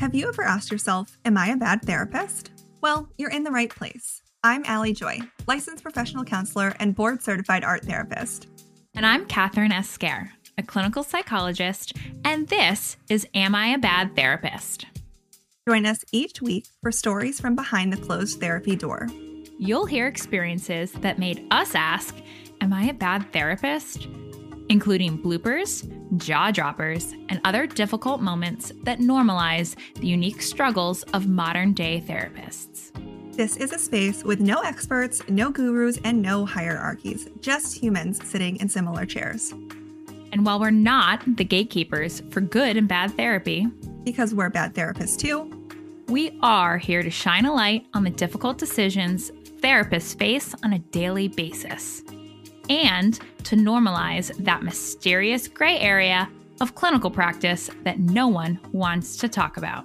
Have you ever asked yourself, Am I a bad therapist? Well, you're in the right place. I'm Allie Joy, licensed professional counselor and board certified art therapist. And I'm Kathryn Esquer, a clinical psychologist, and this is Am I a Bad Therapist? Join us each week for stories from behind the closed therapy door. You'll hear experiences that made us ask, Am I a bad therapist? Including bloopers, jaw droppers, and other difficult moments that normalize the unique struggles of modern day therapists. This is a space with no experts, no gurus, and no hierarchies, just humans sitting in similar chairs. And while we're not the gatekeepers for good and bad therapy, because we're bad therapists too, we are here to shine a light on the difficult decisions therapists face on a daily basis and to normalize that mysterious gray area of clinical practice that no one wants to talk about.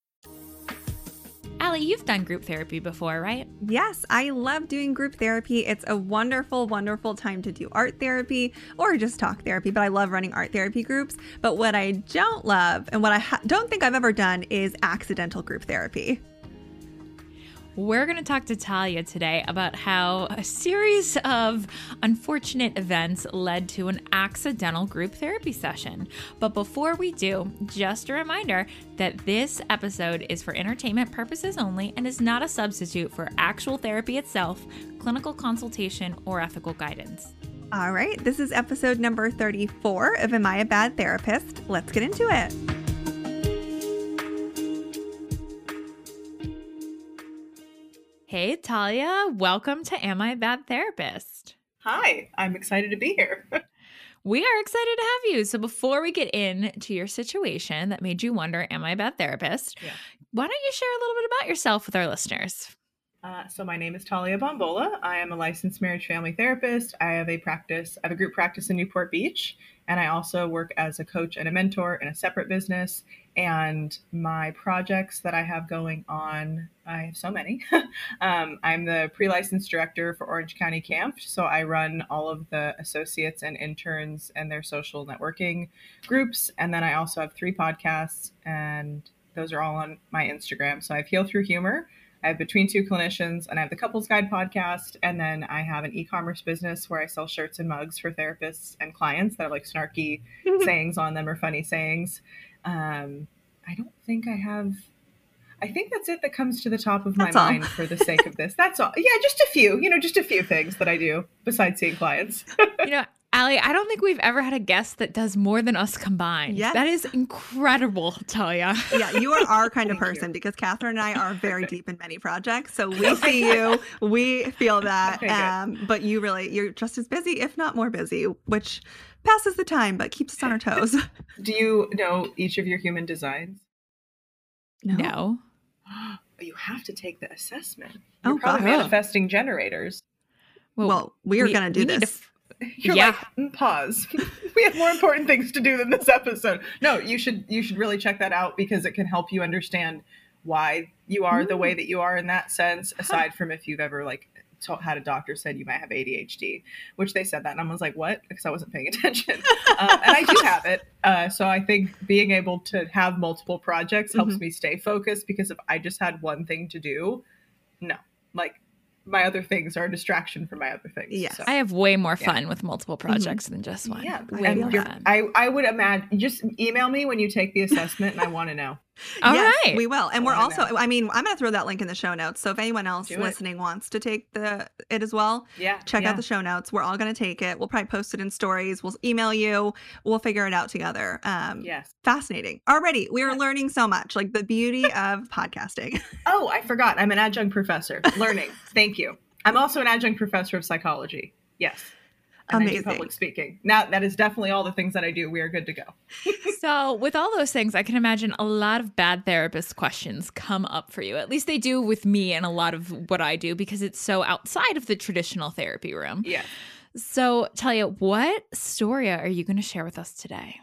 Allie, you've done group therapy before, right? Yes, I love doing group therapy. It's a wonderful, wonderful time to do art therapy or just talk therapy, but I love running art therapy groups. But what I don't love and what I ha- don't think I've ever done is accidental group therapy. We're going to talk to Talia today about how a series of unfortunate events led to an accidental group therapy session. But before we do, just a reminder that this episode is for entertainment purposes only and is not a substitute for actual therapy itself, clinical consultation, or ethical guidance. All right, this is episode number 34 of Am I a Bad Therapist? Let's get into it. Hey, Talia, welcome to Am I a Bad Therapist? Hi, I'm excited to be here. we are excited to have you. So, before we get into your situation that made you wonder, Am I a bad therapist? Yeah. Why don't you share a little bit about yourself with our listeners? Uh, so my name is Talia Bombola. I am a licensed marriage family therapist. I have a practice, I have a group practice in Newport Beach, and I also work as a coach and a mentor in a separate business. And my projects that I have going on, I have so many. um, I'm the pre-licensed director for Orange County CAMFT, so I run all of the associates and interns and their social networking groups. And then I also have three podcasts, and those are all on my Instagram. So I have Heal Through Humor I have Between Two Clinicians, and I have the Couples Guide podcast. And then I have an e commerce business where I sell shirts and mugs for therapists and clients that have like snarky sayings on them or funny sayings. Um, I don't think I have. I think that's it that comes to the top of my that's mind for the sake of this. That's all. Yeah, just a few, you know, just a few things that I do besides seeing clients. you know, Allie, I don't think we've ever had a guest that does more than us combined. Yeah. That is incredible, Talia. Yeah, you are our kind of person you. because Kathryn and I are very deep in many projects. So we see you, we feel that. Okay, um, but you really, you're just as busy, if not more busy, which passes the time but keeps us on our toes. Do you know each of your human designs? No. no. you have to take the assessment. You're oh, probably God. manifesting generators. Well, well we are going to do this you're yeah. like mm, pause we have more important things to do than this episode no you should you should really check that out because it can help you understand why you are mm. the way mm. that you are in that sense aside from if you've ever like had a doctor said you might have adhd which they said that and i was like what because i wasn't paying attention um, and i do have it uh, so i think being able to have multiple projects helps mm-hmm. me stay focused because if i just had one thing to do no like my other things are a distraction from my other things. Yes. So. I have way more fun yeah. with multiple mm-hmm. projects mm-hmm. than just one. Yeah. Way more fun. I, I would imagine just email me when you take the assessment and I want to know. All yes, right, we will. And we're also know. I mean, I'm going to throw that link in the show notes. So if anyone else Do listening it. wants to take the it as well, yeah, check yeah. out the show notes. We're all going to take it. We'll probably post it in stories. We'll email you. We'll figure it out together. Um yes. Fascinating. Already, we are learning so much. Like the beauty of podcasting. Oh, I forgot. I'm an adjunct professor. Learning. Thank you. I'm also an adjunct professor of psychology. Yes. And I do public speaking. Now that is definitely all the things that I do. We are good to go. so, with all those things, I can imagine a lot of bad therapist questions come up for you. At least they do with me and a lot of what I do because it's so outside of the traditional therapy room. Yeah. So, Talia, what story are you going to share with us today?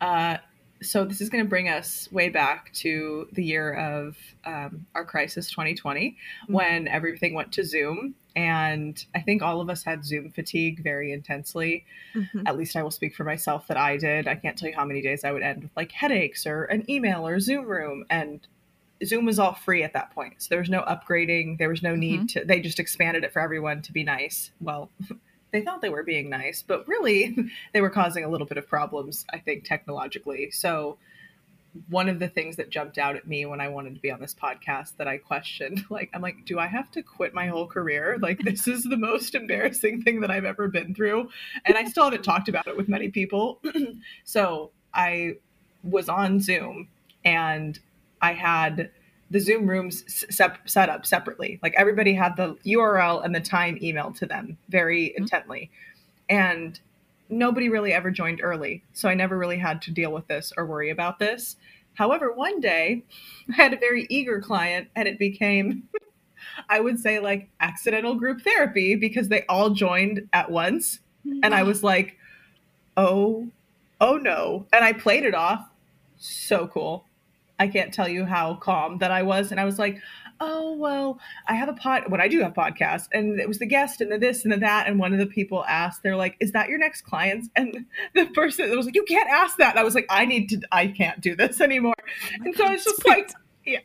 Uh, so this is going to bring us way back to the year of um, our crisis 2020 when everything went to zoom and i think all of us had zoom fatigue very intensely. Mhm. at least i will speak for myself that i did. I can't tell you how many days i would end with like headaches or an email or zoom room. And zoom was all free at that point. So there was no upgrading. There was no need to they just expanded it for everyone to be nice. Well they thought they were being nice but really they were causing a little bit of problems i think technologically. So one of the things that jumped out at me when i wanted to be on this podcast that i questioned like i'm like do i have to quit my whole career? Like this is the most embarrassing thing that i've ever been through. And i still haven't talked about it with many people. So i was on zoom and i had the zoom rooms sep- set up separately. Like everybody had the url and the time emailed to them very mm-hmm. intently. And nobody really ever joined early so i never really had to deal with this or worry about this. However one day i had a very eager client and it became i would say like accidental group therapy because they all joined at once. And i was like oh oh no. And i played it off. So cool i can't tell you how calm that i was and i was like oh well i have a pod when i do have podcasts and it was the guest and the this and the that and one of the people asked they're like is that your next clients? And the person was like you can't ask that. And i was like i need to i can't do this anymore. And so i was just like yeah.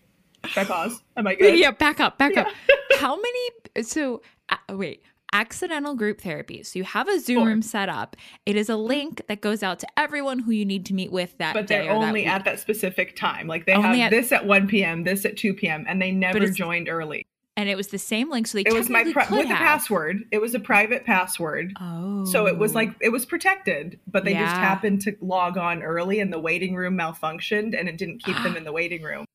Should i pause? Am i good? Yeah, back up, back up. How many? So, uh, wait. Accidental group therapy. So you have a Zoom Four. room set up. It is a mm-hmm. link that goes out to everyone who you need to meet with that but they're or that only week. at that specific time like they Only have at- this at 1 p.m this at 2 p.m and they never joined early and it was the same link. So they it was my pri- with have. password it was a private password Oh, So it was like oh. it was protected, but they just happened to log on early and the waiting room malfunctioned and it didn't keep them in the waiting room.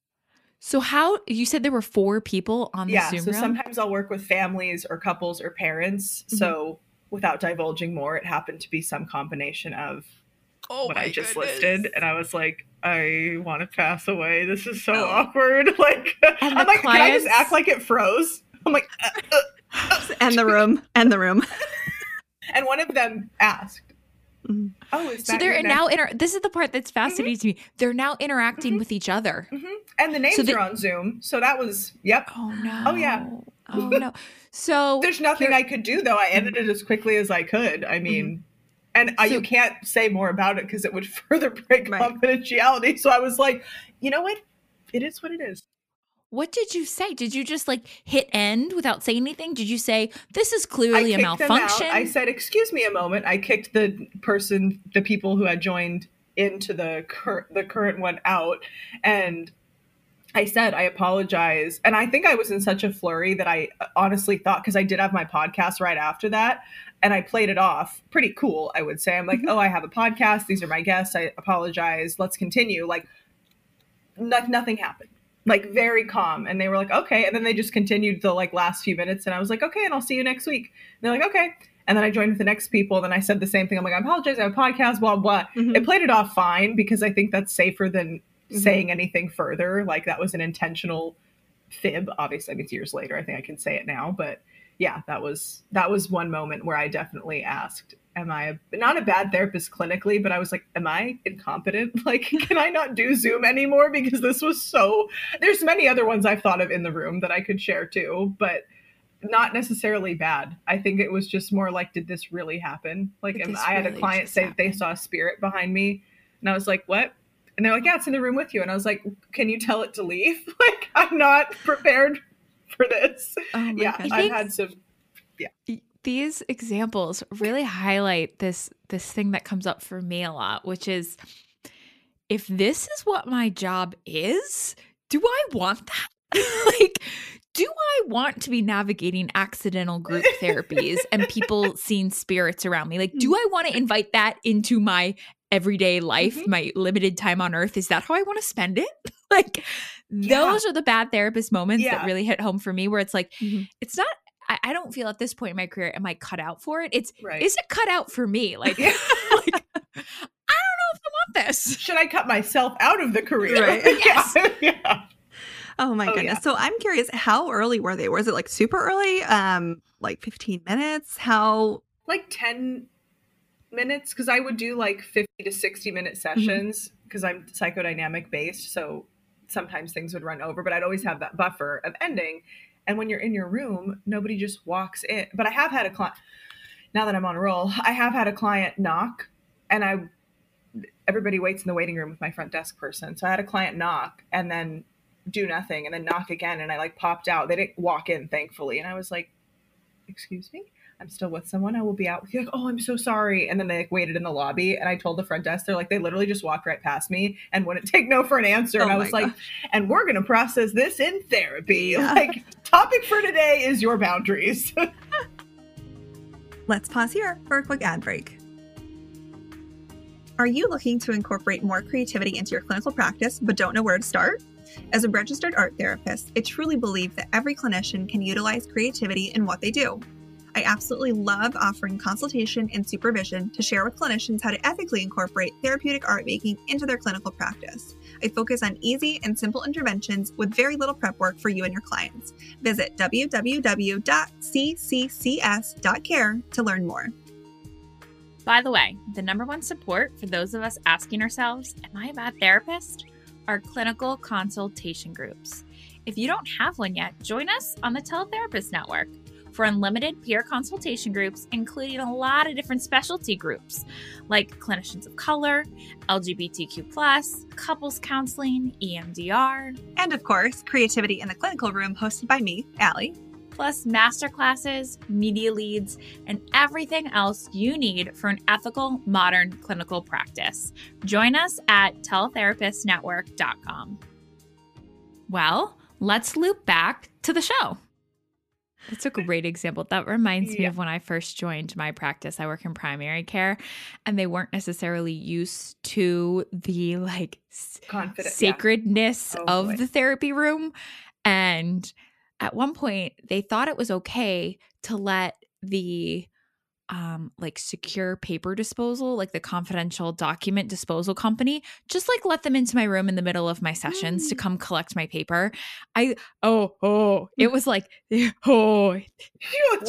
So how you said there were four people on the Yeah, Zoom so room? sometimes I'll work with families or couples or parents. Mm-hmm. So without divulging more, it happened to be some combination of oh what I just listed and I was like I want to pass away. This is so awkward. Like And I'm the like, can I just act like it froze? I'm like, uh, uh. and the room and the room and one of them asked, Mhm. "Oh, is So they're now inter- this is the part that's mm-hmm. fascinating to me. They're now interacting mm-hmm. with each other. Mm-hmm. and the names so they- are on Zoom, so that was yep. Oh no. Oh, yeah. Oh no. So There's nothing I could do though. I edited it as quickly as I could. I mean, and I, So- you can't say more about it because it would further break Right. confidentiality. So I was like, you know what? It is what it is. What did you say? Did you just like hit end without saying anything? Did you say this is clearly a kicked them out. malfunction? I said, "Excuse me a moment." I kicked the person, the people who had joined into the cur- the current one out, and I said, "I apologize." And I think I was in such a flurry that I uh, honestly thought because I did have my podcast right after that, and I played it off pretty cool. I would say, "I'm like, mm-hmm. oh, I have a podcast. These are my guests. I apologize. Let's continue." Like, no- nothing happened like very calm. And they were like okay. And then they just continued the like last few minutes. And i was like okay and i'll see you next week. And they're like okay. And then i joined with the next people. And then i said the same thing. I'm like i apologize. I have a podcast blah blah. Mhm. it played it off fine because i think that's safer than saying anything further. Like that was an intentional fib. Obviously I mean, it's years later. I think i can say it now. But yeah that was that was one moment where i definitely asked am i a, not a bad therapist clinically but i was like am i incompetent? Like can i not do zoom anymore? Because this was so there's many other ones i've thought of in the room that i could share too but not necessarily bad. I think it was just more like did this really happen? Like am, i had a client say that they saw a spirit behind me and i was like what? And they're like yeah it's in the room with you. And i was like can you tell it to leave? Like i'm not prepared for this. Oh yeah. I've had some These examples really highlight this this thing that comes up for me a lot, which is if this is what my job is, do I want that? like do I want to be navigating accidental group therapies and people seeing spirits around me? Like, do I want to invite that into my everyday life, Mhm. my limited time on earth? Is that how I want to spend it? like, Yeah. those are the bad therapist moments Yeah. that really hit home for me, where it's like, Mhm. it's not I, I don't feel at this point in my career am I cut out for it. It's Right. is it cut out for me? Like, like, I don't know if I want this. Should I cut myself out of the career? Right. Yes. yeah. Oh my Oh, goodness. yeah. So I'm curious, how early were they? Was it like super early? Um, like 15 minutes? How Like 10 minutes because I would do like 50 to 60 minute Mm-hmm. sessions because I'm psychodynamic based. So sometimes things would run over, but I'd always have that buffer of ending. And when you're in your room, nobody just walks in. But I have had a client, now that I'm on a roll, I have had a client knock and I, everybody waits in the waiting room with my front desk person. So I had a client knock and then do nothing and then knock again. And I like popped out. They didn't walk in, thankfully. And I was like, excuse me? I'm still with someone. I will be out with you. Like, oh, I'm so sorry. And then they like waited in the lobby, and I told the front desk, they're like, they literally just walked right past me and wouldn't take no for an answer. Oh and I was like, and we're gonna process this in therapy. Yeah. Like, topic for today is your boundaries. Let's pause here for a quick ad break. Are you looking to incorporate more creativity into your clinical practice but don't know where to start? As a registered art therapist, I truly believe that every clinician can utilize creativity in what they do. I absolutely love offering consultation and supervision to share with clinicians how to ethically incorporate therapeutic art making into their clinical practice. I focus on easy and simple interventions with very little prep work for you and your clients. Visit www.cccs.care to learn more. By the way, the number one support for those of us asking ourselves, Am I a bad therapist? are clinical consultation groups. If you don't have one yet, join us on the Teletherapist Network for unlimited peer consultation groups, including a lot of different specialty groups like clinicians of color, LGBTQ, couples counseling, EMDR, And of course, Creativity in the Clinical Room, hosted by me, Allie. plus masterclasses, media leads, and everything else you need for an ethical, modern clinical practice. Join us at teletherapistnetwork.com. Well, let's loop back to the show. That's a great example. That reminds me of when I first joined my practice. I work in primary care, and they weren't necessarily used to the like Confident. yeah. sacredness Oh, of boy. the therapy room. And at one point, they thought it was okay to let the um like secure paper disposal like the confidential document disposal company just like let them into my room in the middle of my sessions to Mm. come collect my paper i oh oh it was like oh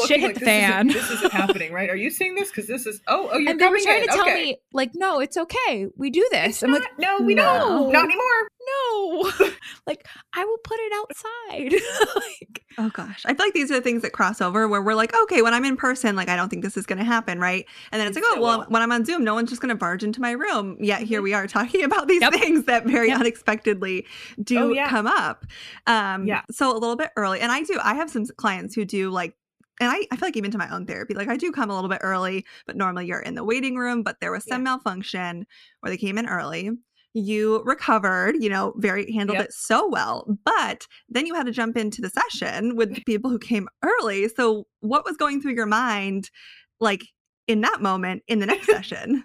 Shit hit like, the this fan. Isn't, this isn't happening, right? Are you seeing this? Because this is. Oh, oh, you're and they were trying in. to tell okay. me like no it's okay we do this It's i'm not, like no, we no. don't. Not anymore. No like i will put it outside like Oh gosh. I feel like these are the things that cross over where we're like, okay, when I'm in person, like I don't think this is gonna happen, right? And then it's It like, oh still well, when I'm on Zoom, no one's just gonna barge into my room. Yet here we are talking about these Yep. things that very Yep. unexpectedly do Oh, yeah. come up. Um Yeah. so a little bit early. And I do, I have some clients who do like and I, I feel like even to my own therapy, like I do come a little bit early, but normally you're in the waiting room, but there was some malfunction or they came in early. You recovered, you know, very handled Yep. it so well. But then you had to jump into the session with the people who came early. So what was going through your mind like in that moment in the next session?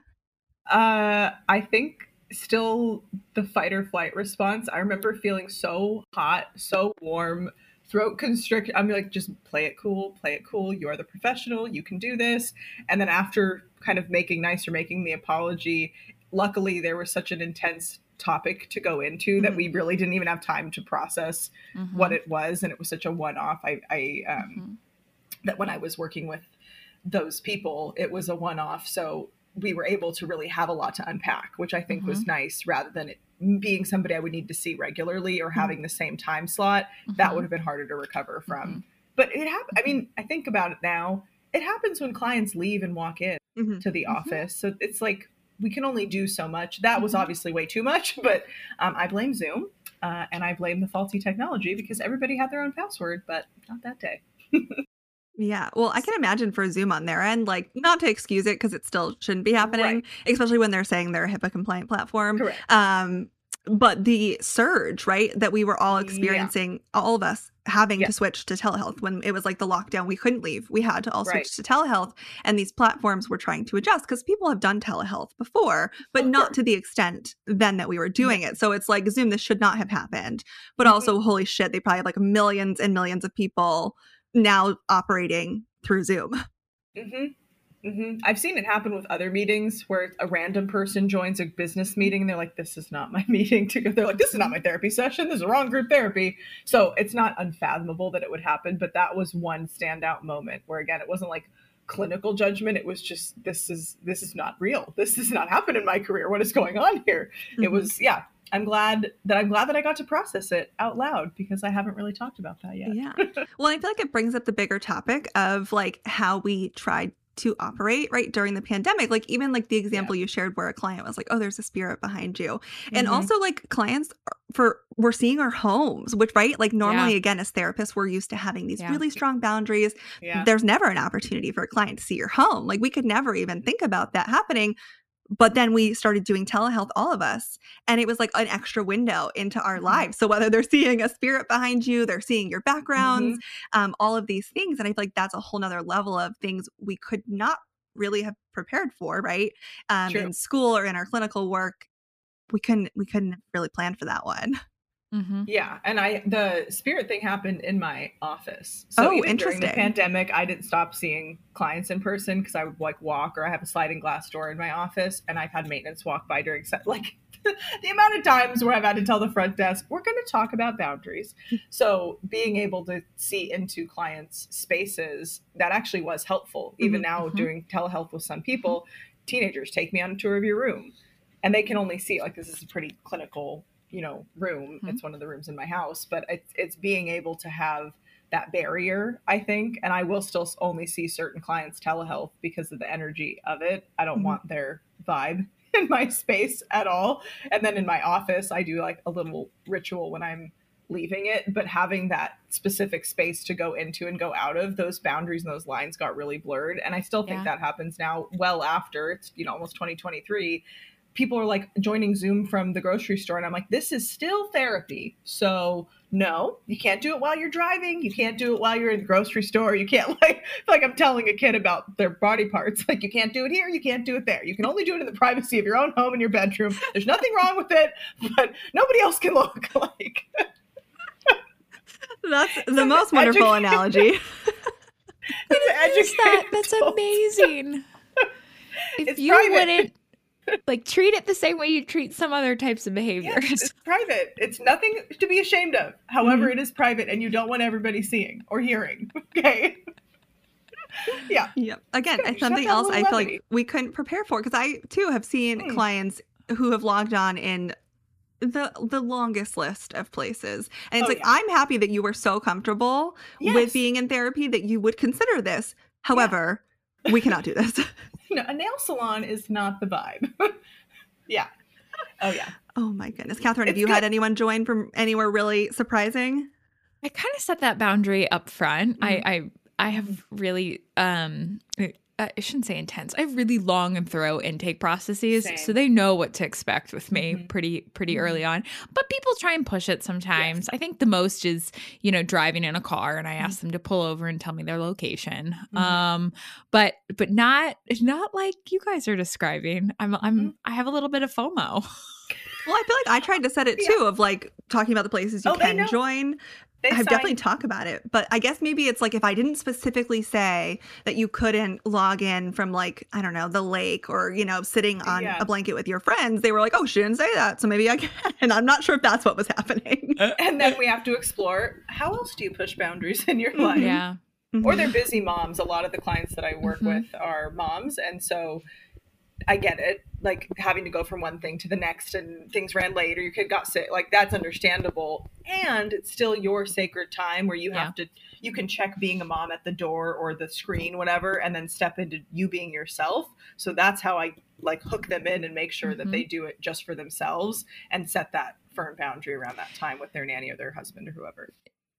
Uh, I think still the fight or flight response. I remember feeling so hot, so warm, throat constrict. I'm like, just play it cool, play it cool. You are the professional. You can do this. And then after kind of making nice or making the apology, luckily there was such an intense topic to go into that Mhm. we really didn't even have time to process Mm-hmm. what it was, and it was such a one-off. I, I um, Mhm. that when I was working with those people, it was a one off. So we were able to really have a lot to unpack, which I think was nice rather than it being somebody I would need to see regularly or having the same time slot. That Mhm. would have been harder to recover from. Mhm. But it happened. I mean, I think about it now. It happens when clients leave and walk in Mhm. to the office. So it's like we can only do so much. That was Mhm. obviously way too much, but um, I blame Zoom uh, and I blame the faulty technology because everybody had their own password, but not that day. Yeah. Well, I can imagine for Zoom on their end, like not to excuse it because it still shouldn't be happening, Right. especially when they're saying they're a HIPAA compliant platform. Correct. Um, but the surge, right, that we were all Yeah. experiencing, all of us having Yeah. to switch to telehealth when it was like the lockdown, we couldn't leave. We had to all switch Right. to telehealth, and these platforms were trying to adjust because people have done telehealth before, but not to the extent then that we were doing it. So it's like Zoom, this should not have happened. But Mhm. also, holy shit, they probably have like millions and millions of people now operating through Zoom. Mm-hmm. Mm-hmm. I've seen it happen with other meetings where a random person joins a business meeting and they're like, "This is not my meeting." To go, they're like, "This is not my therapy session. This is the wrong group therapy." So it's not unfathomable that it would happen, but that was one standout moment where again, it wasn't like clinical judgment. It was just, "This is this is not real. This does not happen in my career. What is going on here?" Mm-hmm. It was, yeah. I'm glad that I'm glad that I got to process it out loud because I haven't really talked about that yet. Yeah. Well, I feel like it brings up the bigger topic of like how we tried to operate right during the pandemic like even like the example yeah. you shared where a client was like oh there's a spirit behind you mm-hmm. and also like clients for we're seeing our homes which right like normally yeah. again as therapists we're used to having these yeah. really strong boundaries there's never an opportunity for a client to see your home like we could never even think about that happening but then we started doing telehealth all of us and it was like an extra window into our mm-hmm. lives so whether they're seeing a spirit behind you they're seeing your backgrounds mm-hmm. um, all of these things and i feel like that's a whole nother level of things we could not really have prepared for right um, in school or in our clinical work we couldn't we couldn't really plan for that one Mm-hmm. Yeah, and I the spirit thing happened in my office. So oh, interesting. During the pandemic, I didn't stop seeing clients in person because I would like walk, or I have a sliding glass door in my office, and I've had maintenance walk by during set. Like the amount of times where I've had to tell the front desk, "We're going to talk about boundaries." so being able to see into clients' spaces that actually was helpful. Even mm-hmm. now, mm-hmm. doing telehealth with some people, teenagers take me on a tour of your room, and they can only see like this is a pretty clinical you know room mm-hmm. it's one of the rooms in my house but it's, it's being able to have that barrier i think and i will still only see certain clients telehealth because of the energy of it i don't mm-hmm. want their vibe in my space at all and then in my office i do like a little ritual when i'm leaving it but having that specific space to go into and go out of those boundaries and those lines got really blurred and i still think yeah. that happens now well after it's you know almost 2023 people are like joining Zoom from the grocery store, and I'm like, this is still therapy. So no, you can't do it while you're driving. You can't do it while you're in the grocery store. You can't like like I'm telling a kid about their body parts. Like you can't do it here. You can't do it there. You can only do it in the privacy of your own home in your bedroom. There's nothing wrong with it, but nobody else can look like. That's the most wonderful analogy. that. That's amazing. if it's you private. wouldn't like treat it the same way you treat some other types of behaviors. Yes, it's private. It's nothing to be ashamed of. However, mm-hmm. it is private and you don't want everybody seeing or hearing. Okay. yeah. Yep. Again, it's something else I feel like we couldn't prepare for because I too have seen mm. clients who have logged on in the the longest list of places. And it's oh, like yeah. I'm happy that you were so comfortable yes. with being in therapy that you would consider this. However, yeah. we cannot do this. no, a nail salon is not the vibe. yeah. Oh yeah. Oh my goodness, Kathryn, it's have you good. had anyone join from anywhere really surprising? I kind of set that boundary up front. Mm-hmm. I, I I have really um I shouldn't say intense. I have really long and thorough intake processes, Same. so they know what to expect with me mm-hmm. pretty pretty mm-hmm. early on. But people try and push it sometimes. Yes. I think the most is you know driving in a car and I ask mm-hmm. them to pull over and tell me their location. Mm-hmm. Um, but but not not like you guys are describing. I'm I'm mm-hmm. I have a little bit of FOMO. Well, I feel like I tried to set it too yeah. of like talking about the places you oh, can join. I've definitely talked about it, but I guess maybe it's like if I didn't specifically say that you couldn't log in from like I don't know the lake or you know sitting on yeah. a blanket with your friends, they were like, "Oh, she didn't say that, so maybe I can." And I'm not sure if that's what was happening. and then we have to explore how else do you push boundaries in your mm-hmm. life? Yeah. Mm-hmm. Or they're busy moms. A lot of the clients that I work mm-hmm. with are moms, and so I get it. Like having to go from one thing to the next and things ran late or your kid got sick. Like that's understandable. And it's still your sacred time where you yeah. have to you can check being a mom at the door or the screen, whatever, and then step into you being yourself. So that's how I like hook them in and make sure mm-hmm. that they do it just for themselves and set that firm boundary around that time with their nanny or their husband or whoever.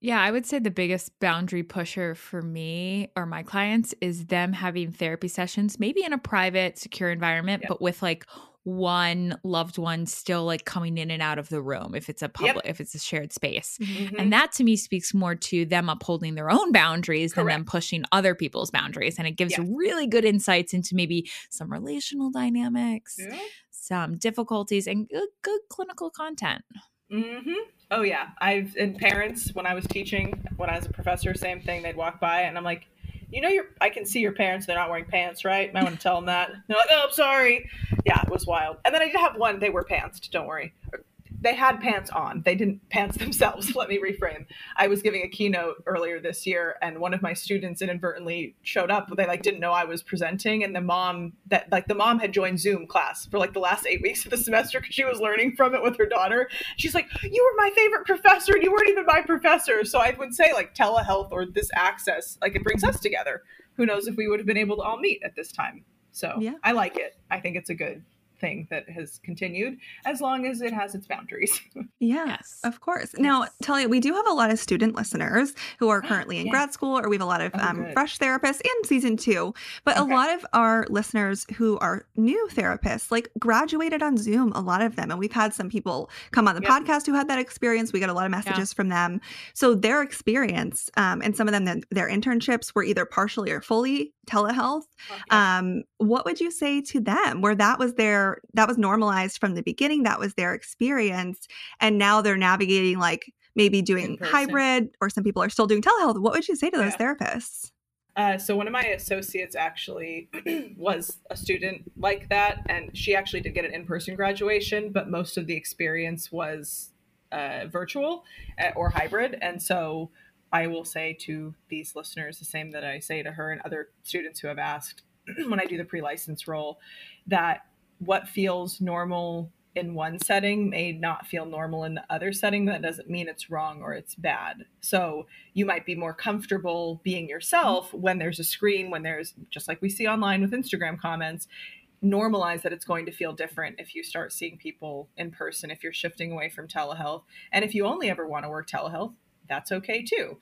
Yeah, I would say the biggest boundary pusher for me or my clients is them having therapy sessions, maybe in a private, secure environment, yep. but with like one loved one still like coming in and out of the room if it's a public yep. if it's a shared space mm-hmm. and that to me speaks more to them upholding their own boundaries Correct. than them pushing other people's boundaries and it gives yes. really good insights into maybe some relational dynamics yeah. some difficulties and good, good clinical content Mm-hmm. Oh yeah, I've and parents when I was teaching, when I was a professor, same thing. They'd walk by and I'm like, you know, you're. I can see your parents. They're not wearing pants, right? I want to tell them that. They're like, oh, I'm sorry. Yeah, it was wild. And then I did have one. They were pants. Don't worry they had pants on. They didn't pants themselves. Let me reframe. I was giving a keynote earlier this year, and one of my students inadvertently showed up. They like didn't know I was presenting, and the mom that like the mom had joined Zoom class for like the last eight weeks of the semester because she was learning from it with her daughter. She's like, "You were my favorite professor, and you weren't even my professor." So I would say like telehealth or this access, like it brings us together. Who knows if we would have been able to all meet at this time? So yeah. I like it. I think it's a good thing that has continued as long as it has its boundaries. yeah, yes. of course. Yes. Now, Talia, we do have a lot of student listeners who are currently in yeah. grad school, or we have a lot of oh, um, fresh therapists in season two. But okay. a lot of our listeners who are new therapists, like graduated on Zoom, a lot of them. And we've had some people come on the yep. podcast who had that experience. We got a lot of messages yeah. from them. So their experience, um, and some of them, their internships were either partially or fully telehealth. Okay. Um, what would you say to them where that was their that was normalized from the beginning, that was their experience, and now they're navigating like maybe doing hybrid or some people are still doing telehealth. What would you say to those yeah. therapists? Uh, so one of my associates actually was a student like that, and she actually did get an in-person graduation, but most of the experience was uh, virtual uh, or hybrid, and so I will say to these listeners the same that I say to her and other students who have asked when I do the pre license role that what feels normal in one setting may not feel normal in the other setting. That doesn't mean it's wrong or it's bad. So you might be more comfortable being yourself when there's a screen, when there's just like we see online with Instagram comments. Normalize that it's going to feel different if you start seeing people in person, if you're shifting away from telehealth. And if you only ever want to work telehealth, that's okay too.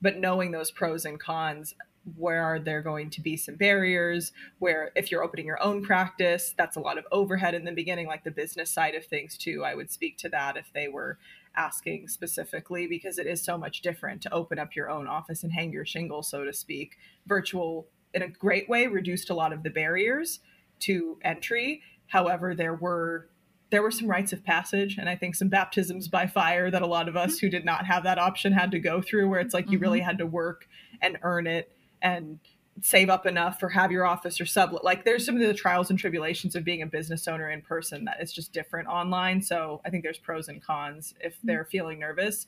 But knowing those pros and cons, where are there going to be some barriers? Where, if you're opening your own practice, that's a lot of overhead in the beginning, like the business side of things, too. I would speak to that if they were asking specifically, because it is so much different to open up your own office and hang your shingle, so to speak. Virtual, in a great way, reduced a lot of the barriers to entry. However, there were there were some rites of passage and I think some baptisms by fire that a lot of us mm-hmm. who did not have that option had to go through, where it's like mm-hmm. you really mm-hmm. had to work and earn it and save up enough or have your office or sublet. Like there's some of the trials and tribulations of being a business owner in person that is just different online. So I think there's pros and cons if mm-hmm. they're feeling nervous.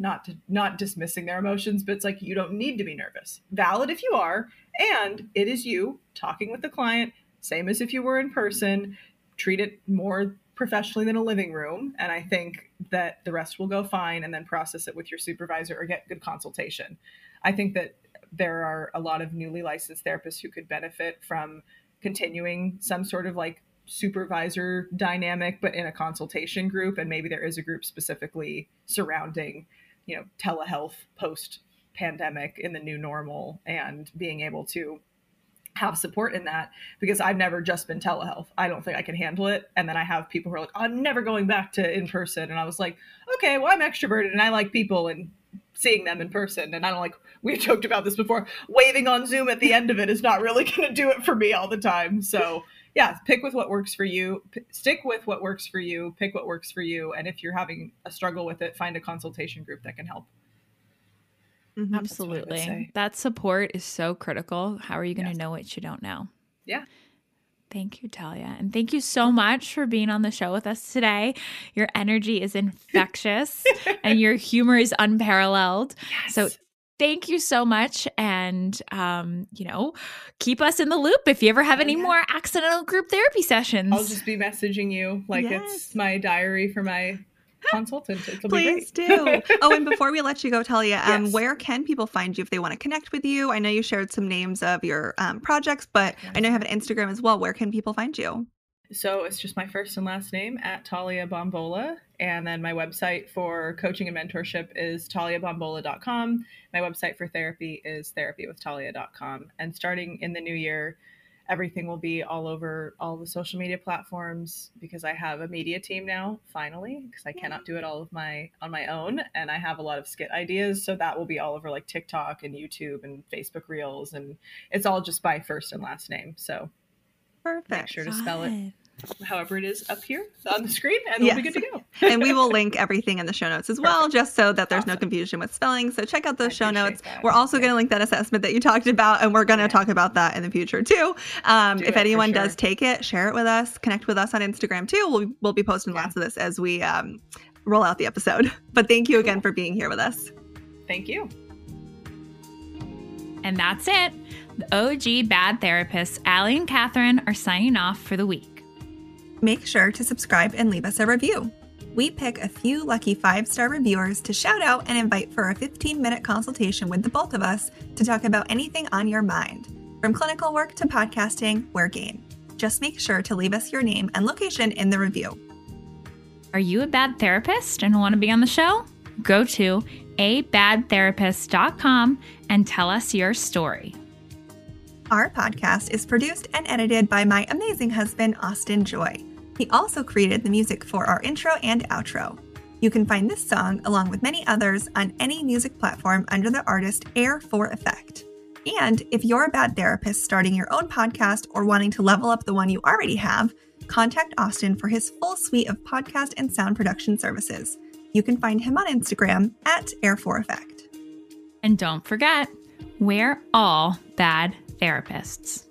Not to, not dismissing their emotions, but it's like you don't need to be nervous. Valid if you are, and it is you talking with the client, same as if you were in person treat it more professionally than a living room. And I think that the rest will go fine and then process it with your supervisor or get good consultation. I think that there are a lot of newly licensed therapists who could benefit from continuing some sort of like supervisor dynamic, but in a consultation group. And maybe there is a group specifically surrounding, you know, telehealth post pandemic in the new normal and being able to have support in that because I've never just been telehealth. I don't think I can handle it. And then I have people who are like, I'm never going back to in person. And I was like, okay, well, I'm extroverted and I like people and seeing them in person. And I don't like, we've joked about this before, waving on Zoom at the end of it is not really going to do it for me all the time. So, yeah, pick with what works for you. P- stick with what works for you. Pick what works for you. And if you're having a struggle with it, find a consultation group that can help. Mm-hmm. Absolutely. That support is so critical. How are you going to yes. know what you don't know? Yeah. Thank you, Talia. And thank you so much for being on the show with us today. Your energy is infectious and your humor is unparalleled. Yes. So thank you so much. And, um, you know, keep us in the loop if you ever have any yeah. more accidental group therapy sessions. I'll just be messaging you like yes. it's my diary for my consultant. It'll Please do. oh, and before we let you go, Talia, um, yes. where can people find you if they want to connect with you? I know you shared some names of your um, projects, but yes. I know you have an Instagram as well. Where can people find you? So it's just my first and last name at Talia Bombola. And then my website for coaching and mentorship is taliabombola.com. My website for therapy is therapywithtalia.com. And starting in the new year, everything will be all over all the social media platforms because I have a media team now finally because I cannot do it all of my on my own and I have a lot of skit ideas so that will be all over like TikTok and YouTube and Facebook Reels and it's all just by first and last name so perfect. make sure to spell it however it is up here on the screen, and yes. we'll be good to go. and we will link everything in the show notes as well, Perfect. just so that there's awesome. no confusion with spelling. So check out those I show notes. That. We're also yeah. going to link that assessment that you talked about, and we're going to yeah. talk about that in the future too. Um, if anyone sure. does take it, share it with us. Connect with us on Instagram too. We'll we'll be posting yeah. lots of this as we um, roll out the episode. But thank you again for being here with us. Thank you. And that's it. The OG Bad Therapists, Allie and Kathryn, are signing off for the week. Make sure to subscribe and leave us a review. We pick a few lucky five star reviewers to shout out and invite for a 15 minute consultation with the both of us to talk about anything on your mind. From clinical work to podcasting, we're game. Just make sure to leave us your name and location in the review. Are you a bad therapist and want to be on the show? Go to abadtherapist.com and tell us your story. Our podcast is produced and edited by my amazing husband, Austin Joy. He also created the music for our intro and outro. You can find this song, along with many others, on any music platform under the artist Air for Effect. And if you're a bad therapist starting your own podcast or wanting to level up the one you already have, contact Austin for his full suite of podcast and sound production services. You can find him on Instagram at Air for Effect. And don't forget, we're all bad therapists.